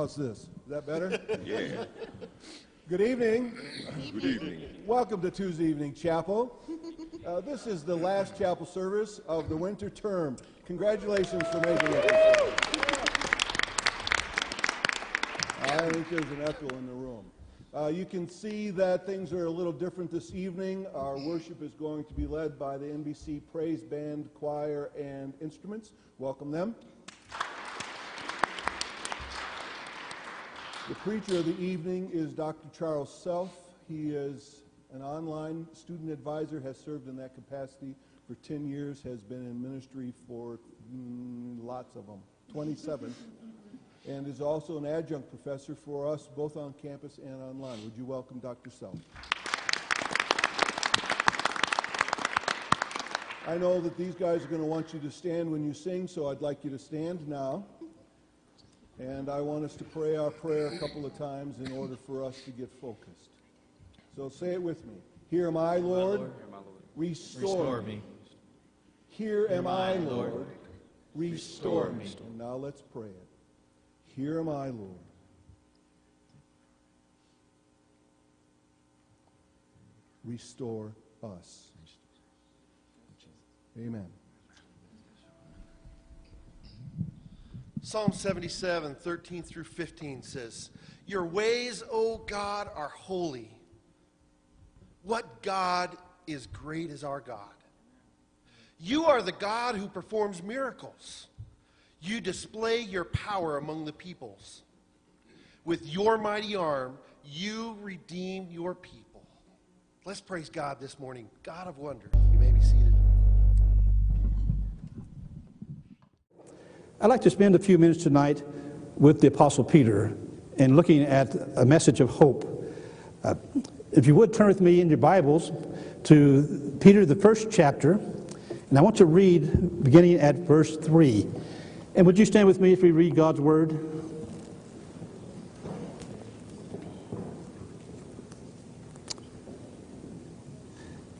How's this? Is that better? Yeah. Good evening. Good evening. Welcome to Tuesday Evening Chapel. Uh, this is the last chapel service of the winter term. Congratulations for making it. I think there's an echo in the room. Uh, you can see that things are a little different this evening. Our worship is going to be led by the NBC Praise Band, Choir, and Instruments. Welcome them. The preacher of the evening is Dr. Charles Self. He is an online student advisor, has served in that capacity for 10 years, has been in ministry for mm, lots of them, 27, and is also an adjunct professor for us both on campus and online. Would you welcome Dr. Self? I know that these guys are going to want you to stand when you sing, so I'd like you to stand now. And I want us to pray our prayer a couple of times in order for us to get focused. So say it with me. Here am I, Lord. Restore, Restore me. me. Here am I, I, Lord. Lord. Restore Restore me. me. And now let's pray it. Here am I, Lord. Restore us. Amen. Psalm 77, 13 through 15 says, Your ways, O God, are holy. What God is great as our God? You are the God who performs miracles. You display your power among the peoples. With your mighty arm, you redeem your people. Let's praise God this morning. God of wonder. You may be seated. I'd like to spend a few minutes tonight with the Apostle Peter and looking at a message of hope. Uh, if you would turn with me in your Bibles to Peter, the first chapter, and I want to read beginning at verse 3. And would you stand with me if we read God's Word?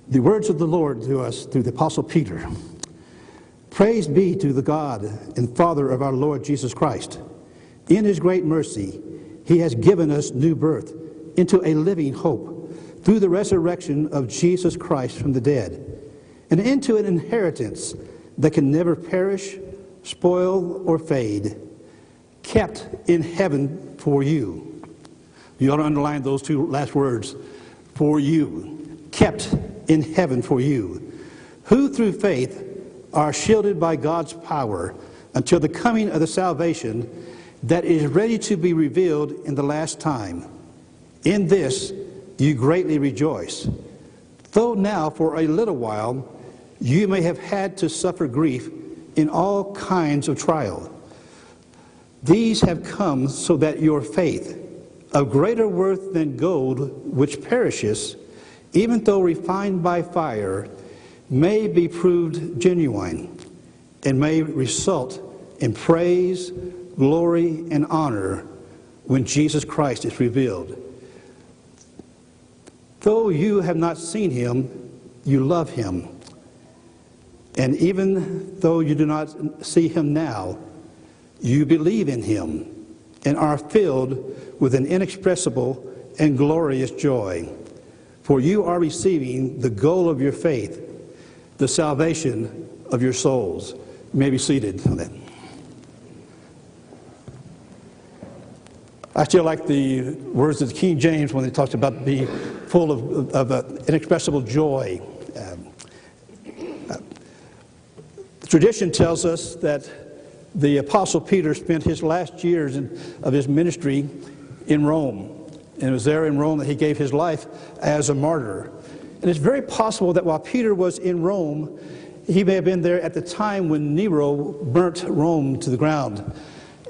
The words of the Lord to us through the Apostle Peter. Praise be to the God and Father of our Lord Jesus Christ. In his great mercy, he has given us new birth into a living hope through the resurrection of Jesus Christ from the dead, and into an inheritance that can never perish, spoil, or fade, kept in heaven for you. You ought to underline those two last words for you, kept in heaven for you, who through faith are shielded by God's power until the coming of the salvation that is ready to be revealed in the last time. In this you greatly rejoice, though now for a little while you may have had to suffer grief in all kinds of trial. These have come so that your faith, of greater worth than gold which perishes, even though refined by fire, may be proved genuine and may result in praise, glory, and honor when Jesus Christ is revealed. Though you have not seen him, you love him. And even though you do not see him now, you believe in him and are filled with an inexpressible and glorious joy. For you are receiving the goal of your faith, the salvation of your souls. You may be seated. I still like the words of the King James when he talks about being full of, of uh, inexpressible joy. Um, uh, tradition tells us that the Apostle Peter spent his last years in, of his ministry in Rome. And it was there in Rome that he gave his life as a martyr. And it's very possible that while Peter was in Rome, he may have been there at the time when Nero burnt Rome to the ground.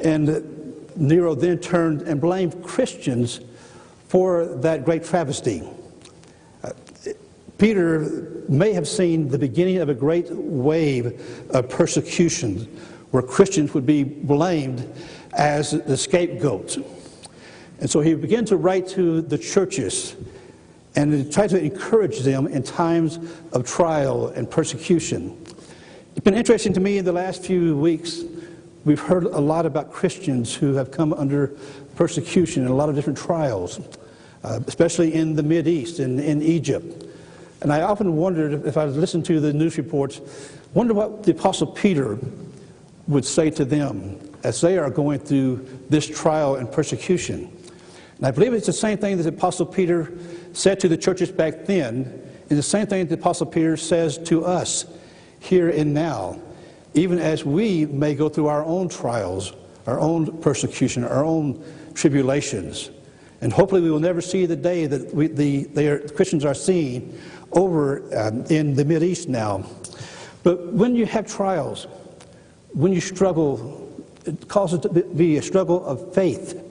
And Nero then turned and blamed Christians for that great travesty. Uh, Peter may have seen the beginning of a great wave of persecution where Christians would be blamed as the scapegoats. And so he began to write to the churches and to try to encourage them in times of trial and persecution. It's been interesting to me in the last few weeks we've heard a lot about Christians who have come under persecution and a lot of different trials, uh, especially in the Mid East and in Egypt. And I often wondered if I listened to the news reports, wonder what the Apostle Peter would say to them as they are going through this trial and persecution. And I believe it's the same thing that the Apostle Peter said to the churches back then, and the same thing that the Apostle Peter says to us here and now, even as we may go through our own trials, our own persecution, our own tribulations. And hopefully we will never see the day that we, the, are, Christians are seeing over um, in the Middle East now. But when you have trials, when you struggle, it causes to be a struggle of faith.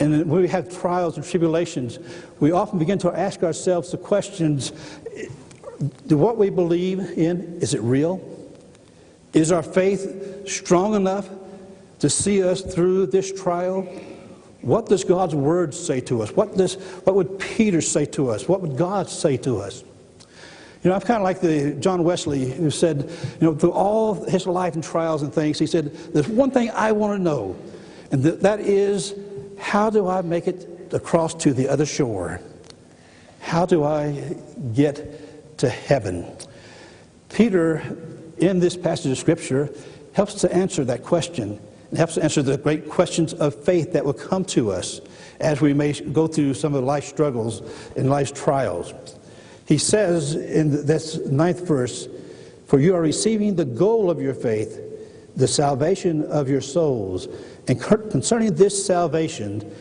And when we have trials and tribulations, we often begin to ask ourselves the questions do what we believe in, is it real? Is our faith strong enough to see us through this trial? What does God's word say to us? What, does, what would Peter say to us? What would God say to us? You know, I'm kind of like the John Wesley who said, you know, through all his life and trials and things, he said, there's one thing I want to know, and th- that is, how do I make it across to the other shore? How do I get to heaven? Peter, in this passage of Scripture, helps to answer that question and helps to answer the great questions of faith that will come to us as we may go through some of life's struggles and life's trials. He says in this ninth verse, For you are receiving the goal of your faith, the salvation of your souls. And concerning this salvation,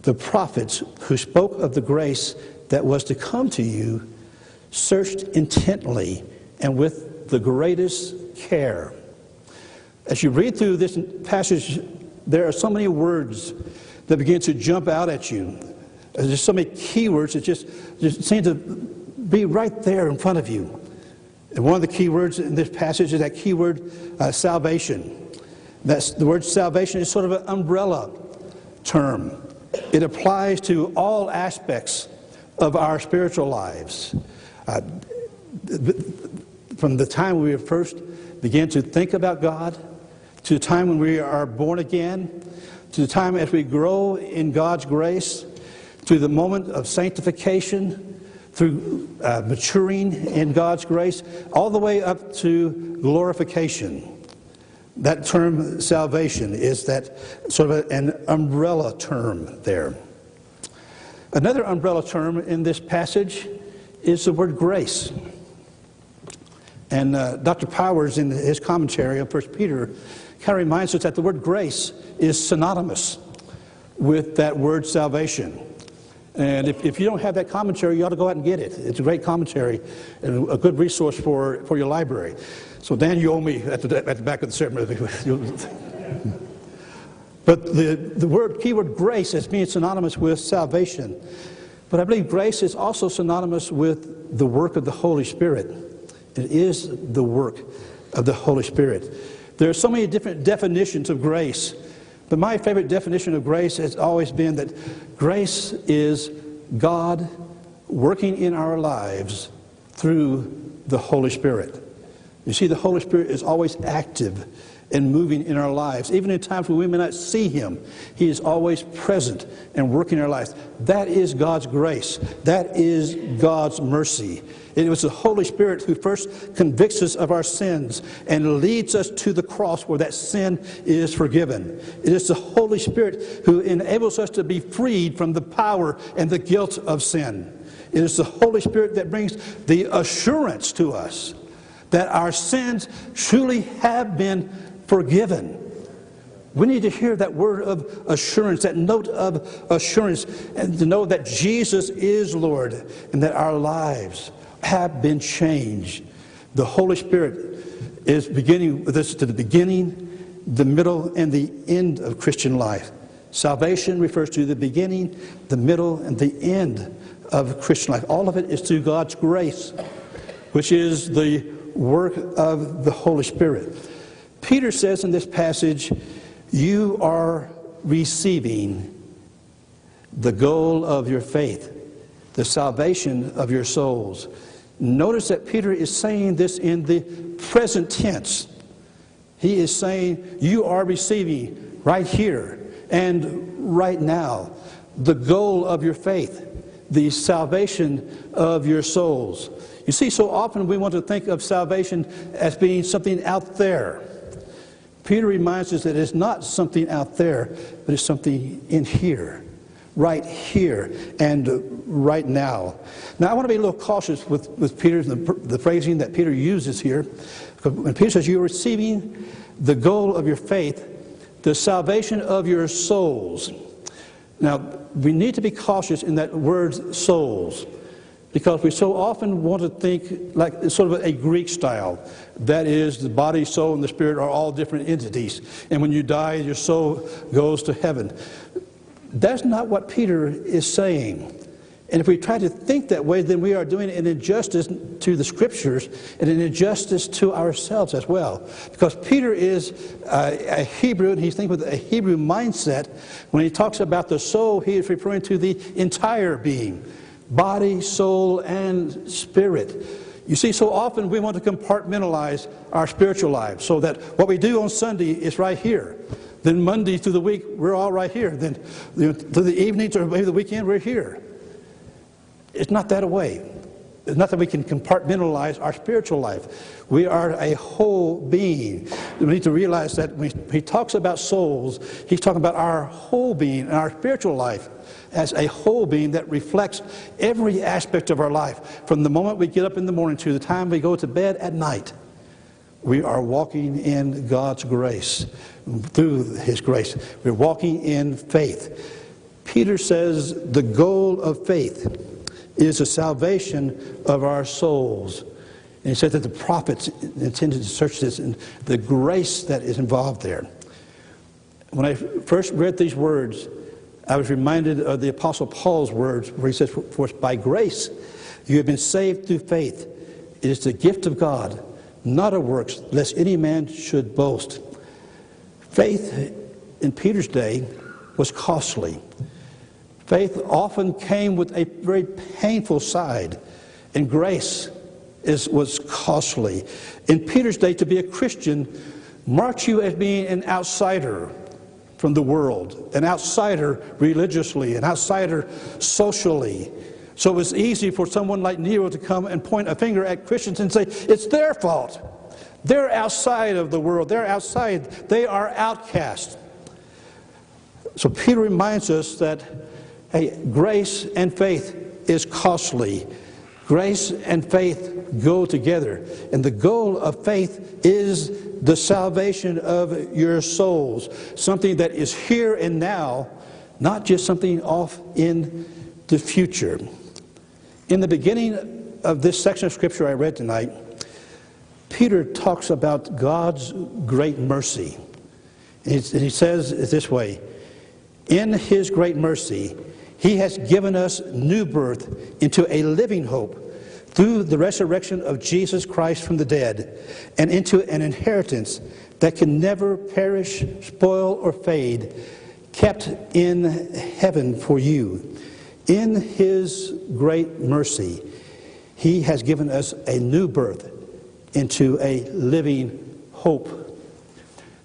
the prophets who spoke of the grace that was to come to you searched intently and with the greatest care. As you read through this passage, there are so many words that begin to jump out at you. There's so many keywords that just, just seem to be right there in front of you. And one of the key words in this passage is that keyword uh, salvation. That's, the word salvation is sort of an umbrella term. It applies to all aspects of our spiritual lives. Uh, from the time we first begin to think about God, to the time when we are born again, to the time as we grow in God's grace, to the moment of sanctification, through uh, maturing in God's grace, all the way up to glorification. That term salvation is that sort of an umbrella term there. Another umbrella term in this passage is the word grace. And uh, Dr. Powers, in his commentary on 1 Peter, kind of reminds us that the word grace is synonymous with that word salvation. And if, if you don't have that commentary, you ought to go out and get it. It's a great commentary and a good resource for, for your library. So, Dan, you owe me at the, at the back of the sermon. but the, the word, keyword grace is being synonymous with salvation. But I believe grace is also synonymous with the work of the Holy Spirit. It is the work of the Holy Spirit. There are so many different definitions of grace. But my favorite definition of grace has always been that grace is God working in our lives through the Holy Spirit. You see, the Holy Spirit is always active and moving in our lives. Even in times when we may not see Him, He is always present and working in our lives. That is God's grace. That is God's mercy. It was the Holy Spirit who first convicts us of our sins and leads us to the cross where that sin is forgiven. It is the Holy Spirit who enables us to be freed from the power and the guilt of sin. It is the Holy Spirit that brings the assurance to us that our sins truly have been forgiven. We need to hear that word of assurance, that note of assurance, and to know that Jesus is Lord and that our lives have been changed. The Holy Spirit is beginning with us to the beginning, the middle, and the end of Christian life. Salvation refers to the beginning, the middle, and the end of Christian life. All of it is through God's grace, which is the work of the Holy Spirit. Peter says in this passage, You are receiving the goal of your faith, the salvation of your souls. Notice that Peter is saying this in the present tense. He is saying, You are receiving right here and right now the goal of your faith, the salvation of your souls. You see, so often we want to think of salvation as being something out there. Peter reminds us that it's not something out there, but it's something in here, right here, and right now. Now, I want to be a little cautious with, with Peter's, the, the phrasing that Peter uses here. When Peter says you're receiving the goal of your faith, the salvation of your souls. Now, we need to be cautious in that word souls because we so often want to think like sort of a Greek style. That is, the body, soul, and the spirit are all different entities. And when you die, your soul goes to heaven. That's not what Peter is saying. And if we try to think that way, then we are doing an injustice to the scriptures and an injustice to ourselves as well. Because Peter is a, a Hebrew, and he's thinking with a Hebrew mindset. When he talks about the soul, he is referring to the entire being body, soul, and spirit. You see, so often we want to compartmentalize our spiritual lives so that what we do on Sunday is right here. Then Monday through the week, we're all right here. Then you know, through the evenings or maybe the weekend, we're here. It's not that way. It's not that we can compartmentalize our spiritual life. We are a whole being. We need to realize that when he talks about souls, he's talking about our whole being and our spiritual life as a whole being that reflects every aspect of our life. From the moment we get up in the morning to the time we go to bed at night, we are walking in God's grace, through His grace. We're walking in faith. Peter says the goal of faith is the salvation of our souls. And he said that the prophets intended to search this and the grace that is involved there. When I first read these words, I was reminded of the Apostle Paul's words where he says, For by grace you have been saved through faith. It is the gift of God, not of works, lest any man should boast. Faith in Peter's day was costly. Faith often came with a very painful side, and grace is, was costly. In Peter's day, to be a Christian marked you as being an outsider from the world, an outsider religiously, an outsider socially. So it was easy for someone like Nero to come and point a finger at Christians and say, it's their fault. They're outside of the world, they're outside, they are outcast. So Peter reminds us that hey, grace and faith is costly. Grace and faith go together. And the goal of faith is the salvation of your souls, something that is here and now, not just something off in the future. In the beginning of this section of scripture I read tonight, Peter talks about God's great mercy. And he says it this way In his great mercy, he has given us new birth into a living hope through the resurrection of Jesus Christ from the dead and into an inheritance that can never perish, spoil, or fade, kept in heaven for you. In his great mercy, he has given us a new birth into a living hope.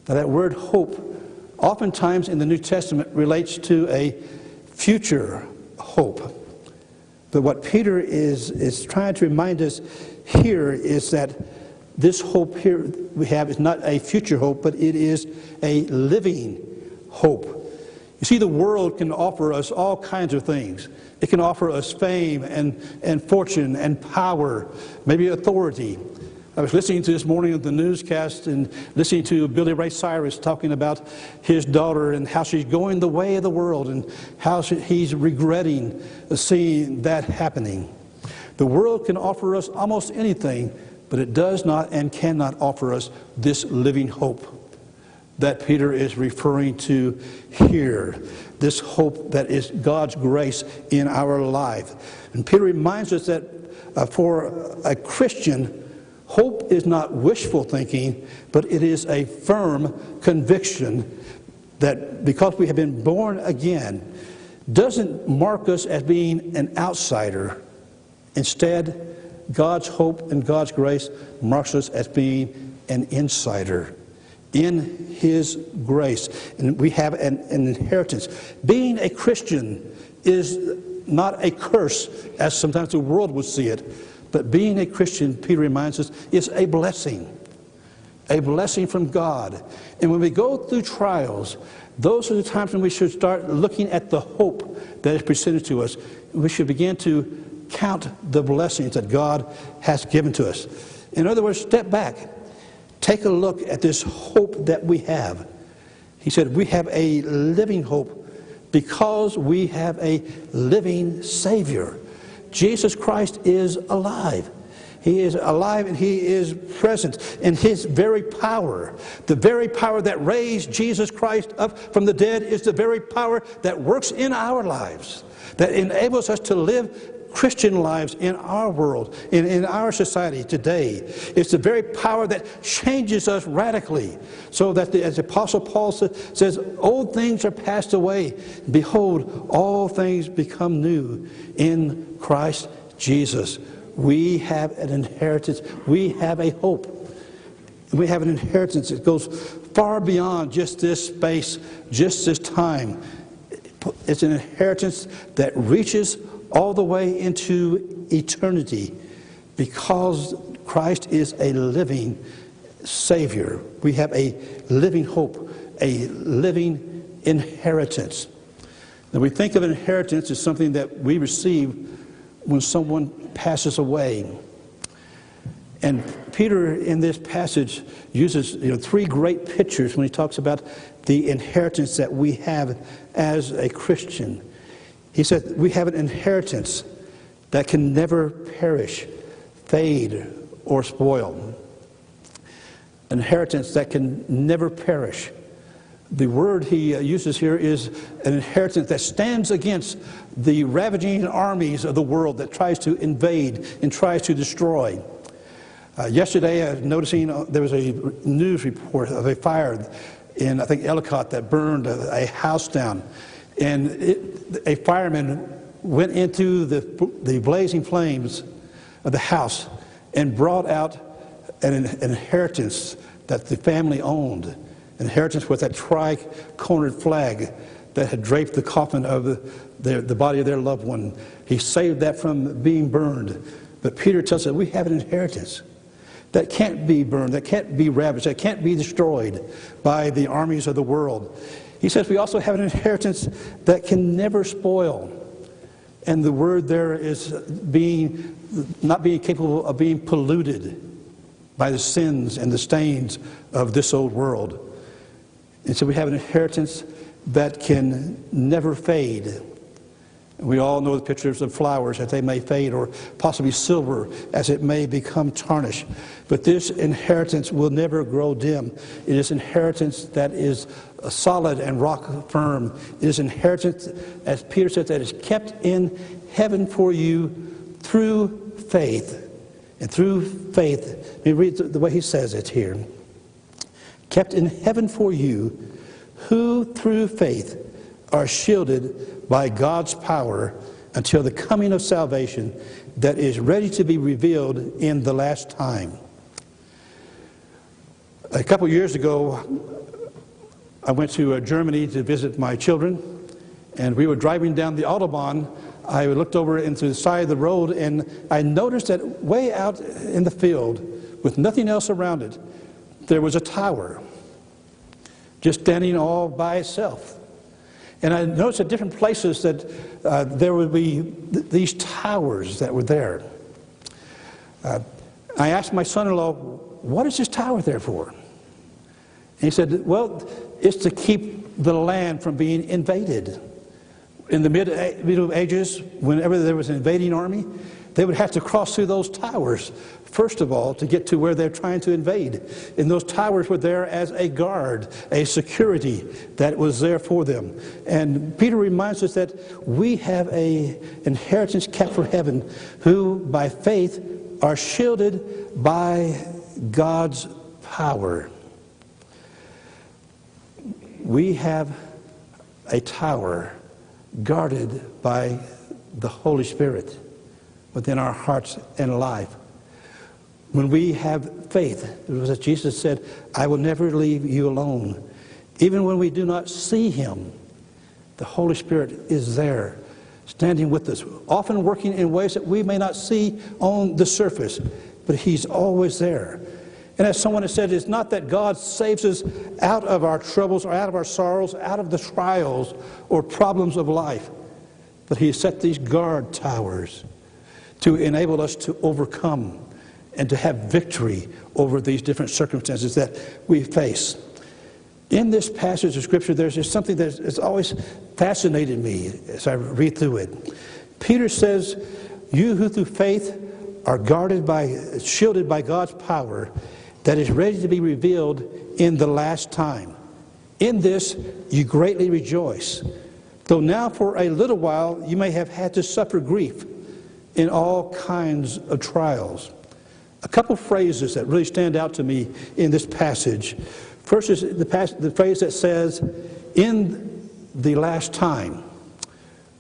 Now, that word hope, oftentimes in the New Testament, relates to a future hope. But what Peter is, is trying to remind us here is that this hope here we have is not a future hope, but it is a living hope. You see, the world can offer us all kinds of things. It can offer us fame and, and fortune and power, maybe authority. I was listening to this morning the newscast and listening to Billy Ray Cyrus talking about his daughter and how she's going the way of the world and how she, he's regretting seeing that happening. The world can offer us almost anything, but it does not and cannot offer us this living hope that Peter is referring to here. This hope that is God's grace in our life. And Peter reminds us that uh, for a Christian, Hope is not wishful thinking, but it is a firm conviction that because we have been born again, doesn't mark us as being an outsider. Instead, God's hope and God's grace marks us as being an insider in His grace. And we have an, an inheritance. Being a Christian is not a curse, as sometimes the world would see it, but being a Christian, Peter reminds us, is a blessing. A blessing from God. And when we go through trials, those are the times when we should start looking at the hope that is presented to us. We should begin to count the blessings that God has given to us. In other words, step back. Take a look at this hope that we have. He said, We have a living hope because we have a living Savior. Jesus Christ is alive. He is alive and He is present in His very power. The very power that raised Jesus Christ up from the dead is the very power that works in our lives, that enables us to live Christian lives in our world, in, in our society today. It's the very power that changes us radically. So that, the, as the Apostle Paul sa- says, old things are passed away. Behold, all things become new in Christ Jesus. We have an inheritance, we have a hope. We have an inheritance that goes far beyond just this space, just this time. It's an inheritance that reaches all the way into eternity because Christ is a living Savior. We have a living hope, a living inheritance. Now, we think of inheritance as something that we receive when someone passes away. And Peter, in this passage, uses you know, three great pictures when he talks about the inheritance that we have as a Christian. He said, We have an inheritance that can never perish, fade, or spoil. Inheritance that can never perish. The word he uh, uses here is an inheritance that stands against the ravaging armies of the world that tries to invade and tries to destroy. Uh, yesterday, I was noticing uh, there was a news report of a fire in, I think, Ellicott that burned a, a house down. And it, a fireman went into the, the blazing flames of the house and brought out an, an inheritance that the family owned. Inheritance with that tri-cornered flag that had draped the coffin of the, the, the body of their loved one. He saved that from being burned. But Peter tells us we have an inheritance that can't be burned, that can't be ravaged, that can't be destroyed by the armies of the world. He says we also have an inheritance that can never spoil. And the word there is being, not being capable of being polluted by the sins and the stains of this old world. And so we have an inheritance that can never fade. We all know the pictures of flowers that they may fade or possibly silver as it may become tarnished. But this inheritance will never grow dim. It is inheritance that is uh, solid and rock firm. It is inheritance, as Peter says, that is kept in heaven for you through faith. And through faith, let me read the way he says it here. Kept in heaven for you, who through faith are shielded by God's power until the coming of salvation that is ready to be revealed in the last time. A couple years ago, I went to uh, Germany to visit my children, and we were driving down the Autobahn. I looked over into the side of the road, and I noticed that way out in the field, with nothing else around it, there was a tower just standing all by itself. And I noticed at different places that uh, there would be th- these towers that were there. Uh, I asked my son in law, What is this tower there for? And he said, Well, it's to keep the land from being invaded. In the mid Middle Ages, whenever there was an invading army, they would have to cross through those towers, first of all, to get to where they're trying to invade. And those towers were there as a guard, a security that was there for them. And Peter reminds us that we have a inheritance kept for heaven, who by faith are shielded by God's power we have a tower guarded by the Holy Spirit within our hearts and life. when we have faith. As Jesus said, I will never leave you alone. Even when we do not see him, the Holy Spirit is there, standing with us, often working in ways that we may not see on the surface, but he's always there. And as someone has said, it's not that God saves us out of our troubles or out of our sorrows, out of the trials or problems of life, but he set these guard towers to enable us to overcome and to have victory over these different circumstances that we face. In this passage of Scripture, there's just something that has always fascinated me as I read through it. Peter says, You who through faith are guarded by, shielded by God's power that is ready to be revealed in the last time. In this you greatly rejoice, though now for a little while you may have had to suffer grief in all kinds of trials. A couple phrases that really stand out to me in this passage. First is the, pas- the phrase that says, in the last time.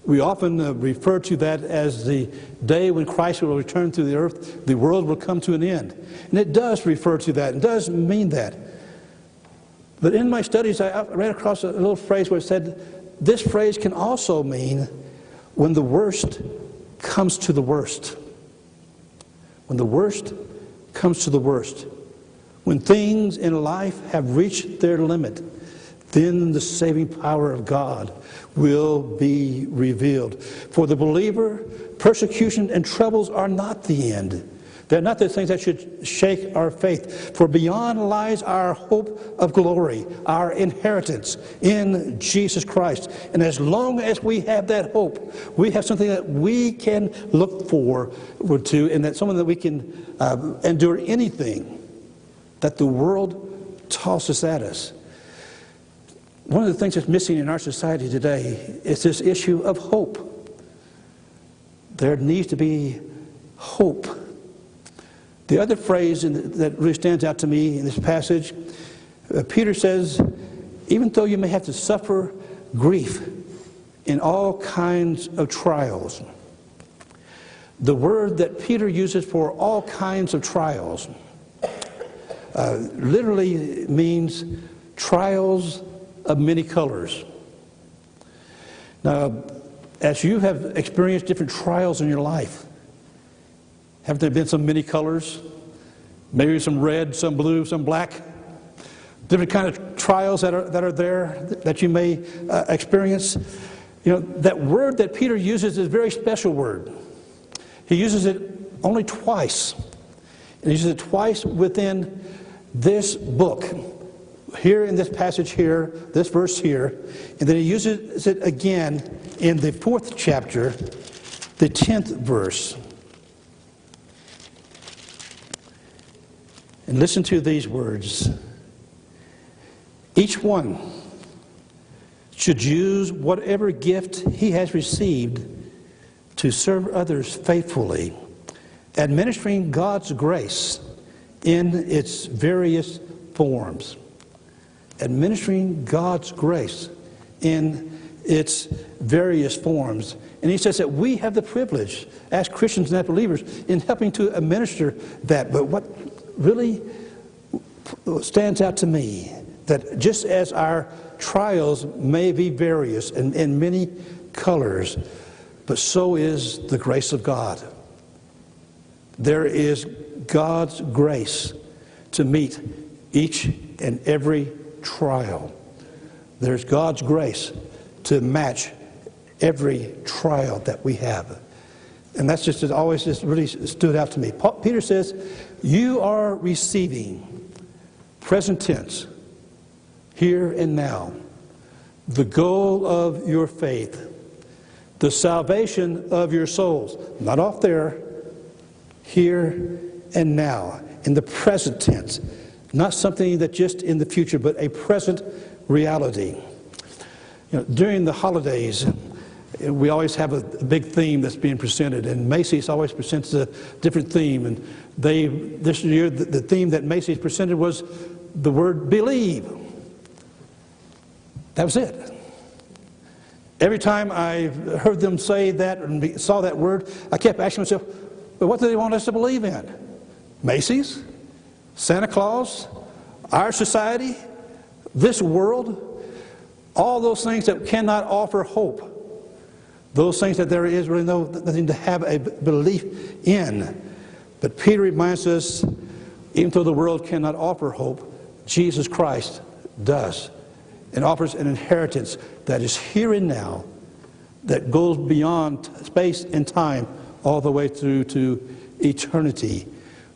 We often uh, refer to that as the day when Christ will return to the earth, the world will come to an end. And it does refer to that, and does mean that. But in my studies, I ran across a little phrase where it said, this phrase can also mean when the worst comes to the worst. When the worst comes to the worst. When things in life have reached their limit, then the saving power of God will be revealed. For the believer, persecution and troubles are not the end. They're not the things that should shake our faith. For beyond lies our hope of glory, our inheritance in Jesus Christ. And as long as we have that hope, we have something that we can look forward to, and that someone that we can uh, endure anything that the world tosses at us. One of the things that's missing in our society today is this issue of hope. There needs to be hope the other phrase that really stands out to me in this passage, uh, Peter says, even though you may have to suffer grief in all kinds of trials, the word that Peter uses for all kinds of trials uh, literally means trials of many colors. Now, as you have experienced different trials in your life, have there been some many colors? Maybe some red, some blue, some black? Different kind of trials that are, that are there that you may uh, experience. You know, that word that Peter uses is a very special word. He uses it only twice. And he uses it twice within this book. Here in this passage here, this verse here, and then he uses it again in the fourth chapter, the tenth verse. And listen to these words. Each one should use whatever gift he has received to serve others faithfully, administering God's grace in its various forms. Administering God's grace in its various forms. And he says that we have the privilege, as Christians and as believers, in helping to administer that. But what really stands out to me that just as our trials may be various and in many colors, but so is the grace of God. There is God's grace to meet each and every trial. There's God's grace to match every trial that we have. And that's just always just really stood out to me. Paul, Peter says, You are receiving, present tense, here and now, the goal of your faith, the salvation of your souls. Not off there, here and now, in the present tense. Not something that just in the future, but a present reality. You know, during the holidays, we always have a, big theme that's being presented, and Macy's always presents a different theme. And they this year the, the theme that Macy's presented was the word believe. That was it. Every time I heard them say that and saw that word, I kept asking myself, but what do they want us to believe in? Macy's, Santa Claus, our society, this world, all those things that cannot offer hope, those things that there is really no, nothing to have a belief in. But Peter reminds us, even though the world cannot offer hope, Jesus Christ does and offers an inheritance that is here and now, that goes beyond space and time all the way through to eternity.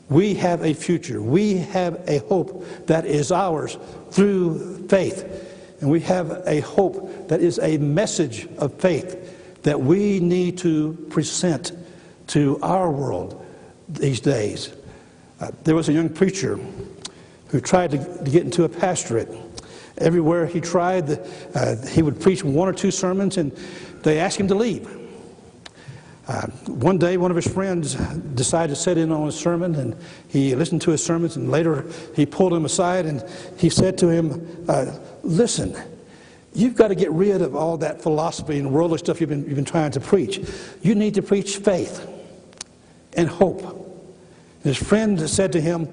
We have a future. We have a hope that is ours through faith. And we have a hope that is a message of faith that we need to present to our world these days. Uh, there was a young preacher who tried to, to get into a pastorate. Everywhere he tried, uh, he would preach one or two sermons, and they asked him to leave. Uh, one day, one of his friends decided to sit in on a sermon, and he listened to his sermons, and later he pulled him aside and he said to him, uh, Listen, you've got to get rid of all that philosophy and worldly stuff you've been, you've been trying to preach. You need to preach faith and hope. His friend said to him,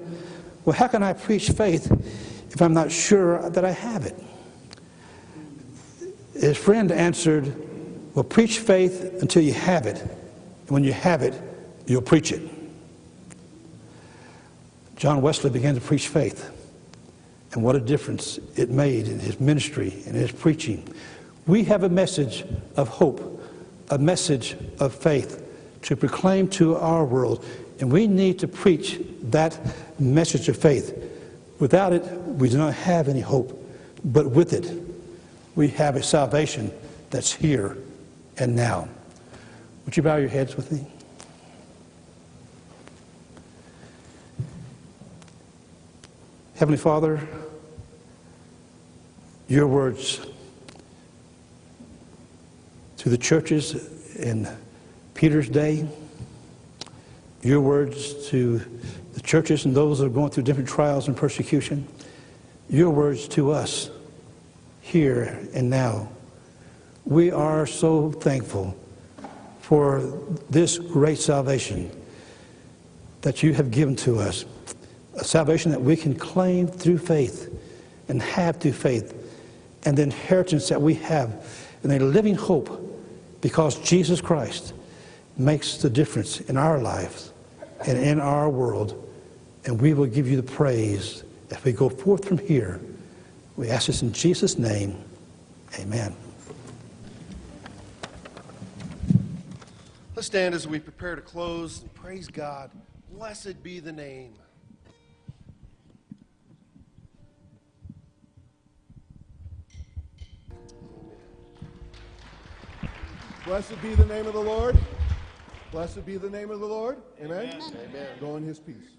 Well, how can I preach faith if I'm not sure that I have it? His friend answered, Well, preach faith until you have it. And when you have it, you'll preach it. John Wesley began to preach faith. And what a difference it made in his ministry and his preaching. We have a message of hope, a message of faith to proclaim to our world. And we need to preach that message of faith. Without it, we do not have any hope. But with it, we have a salvation that's here and now. Would you bow your heads with me? Heavenly Father, your words to the churches in Peter's day, your words to the churches and those that are going through different trials and persecution, your words to us here and now. We are so thankful for this great salvation that you have given to us, a salvation that we can claim through faith and have through faith, and the inheritance that we have in a living hope because Jesus Christ makes the difference in our lives and in our world, and we will give you the praise as we go forth from here. We ask this in Jesus' name. Amen. Let's stand as we prepare to close. And praise God. Blessed be the name. Blessed be the name of the Lord. Blessed be the name of the Lord. Amen. Amen. Go in his peace.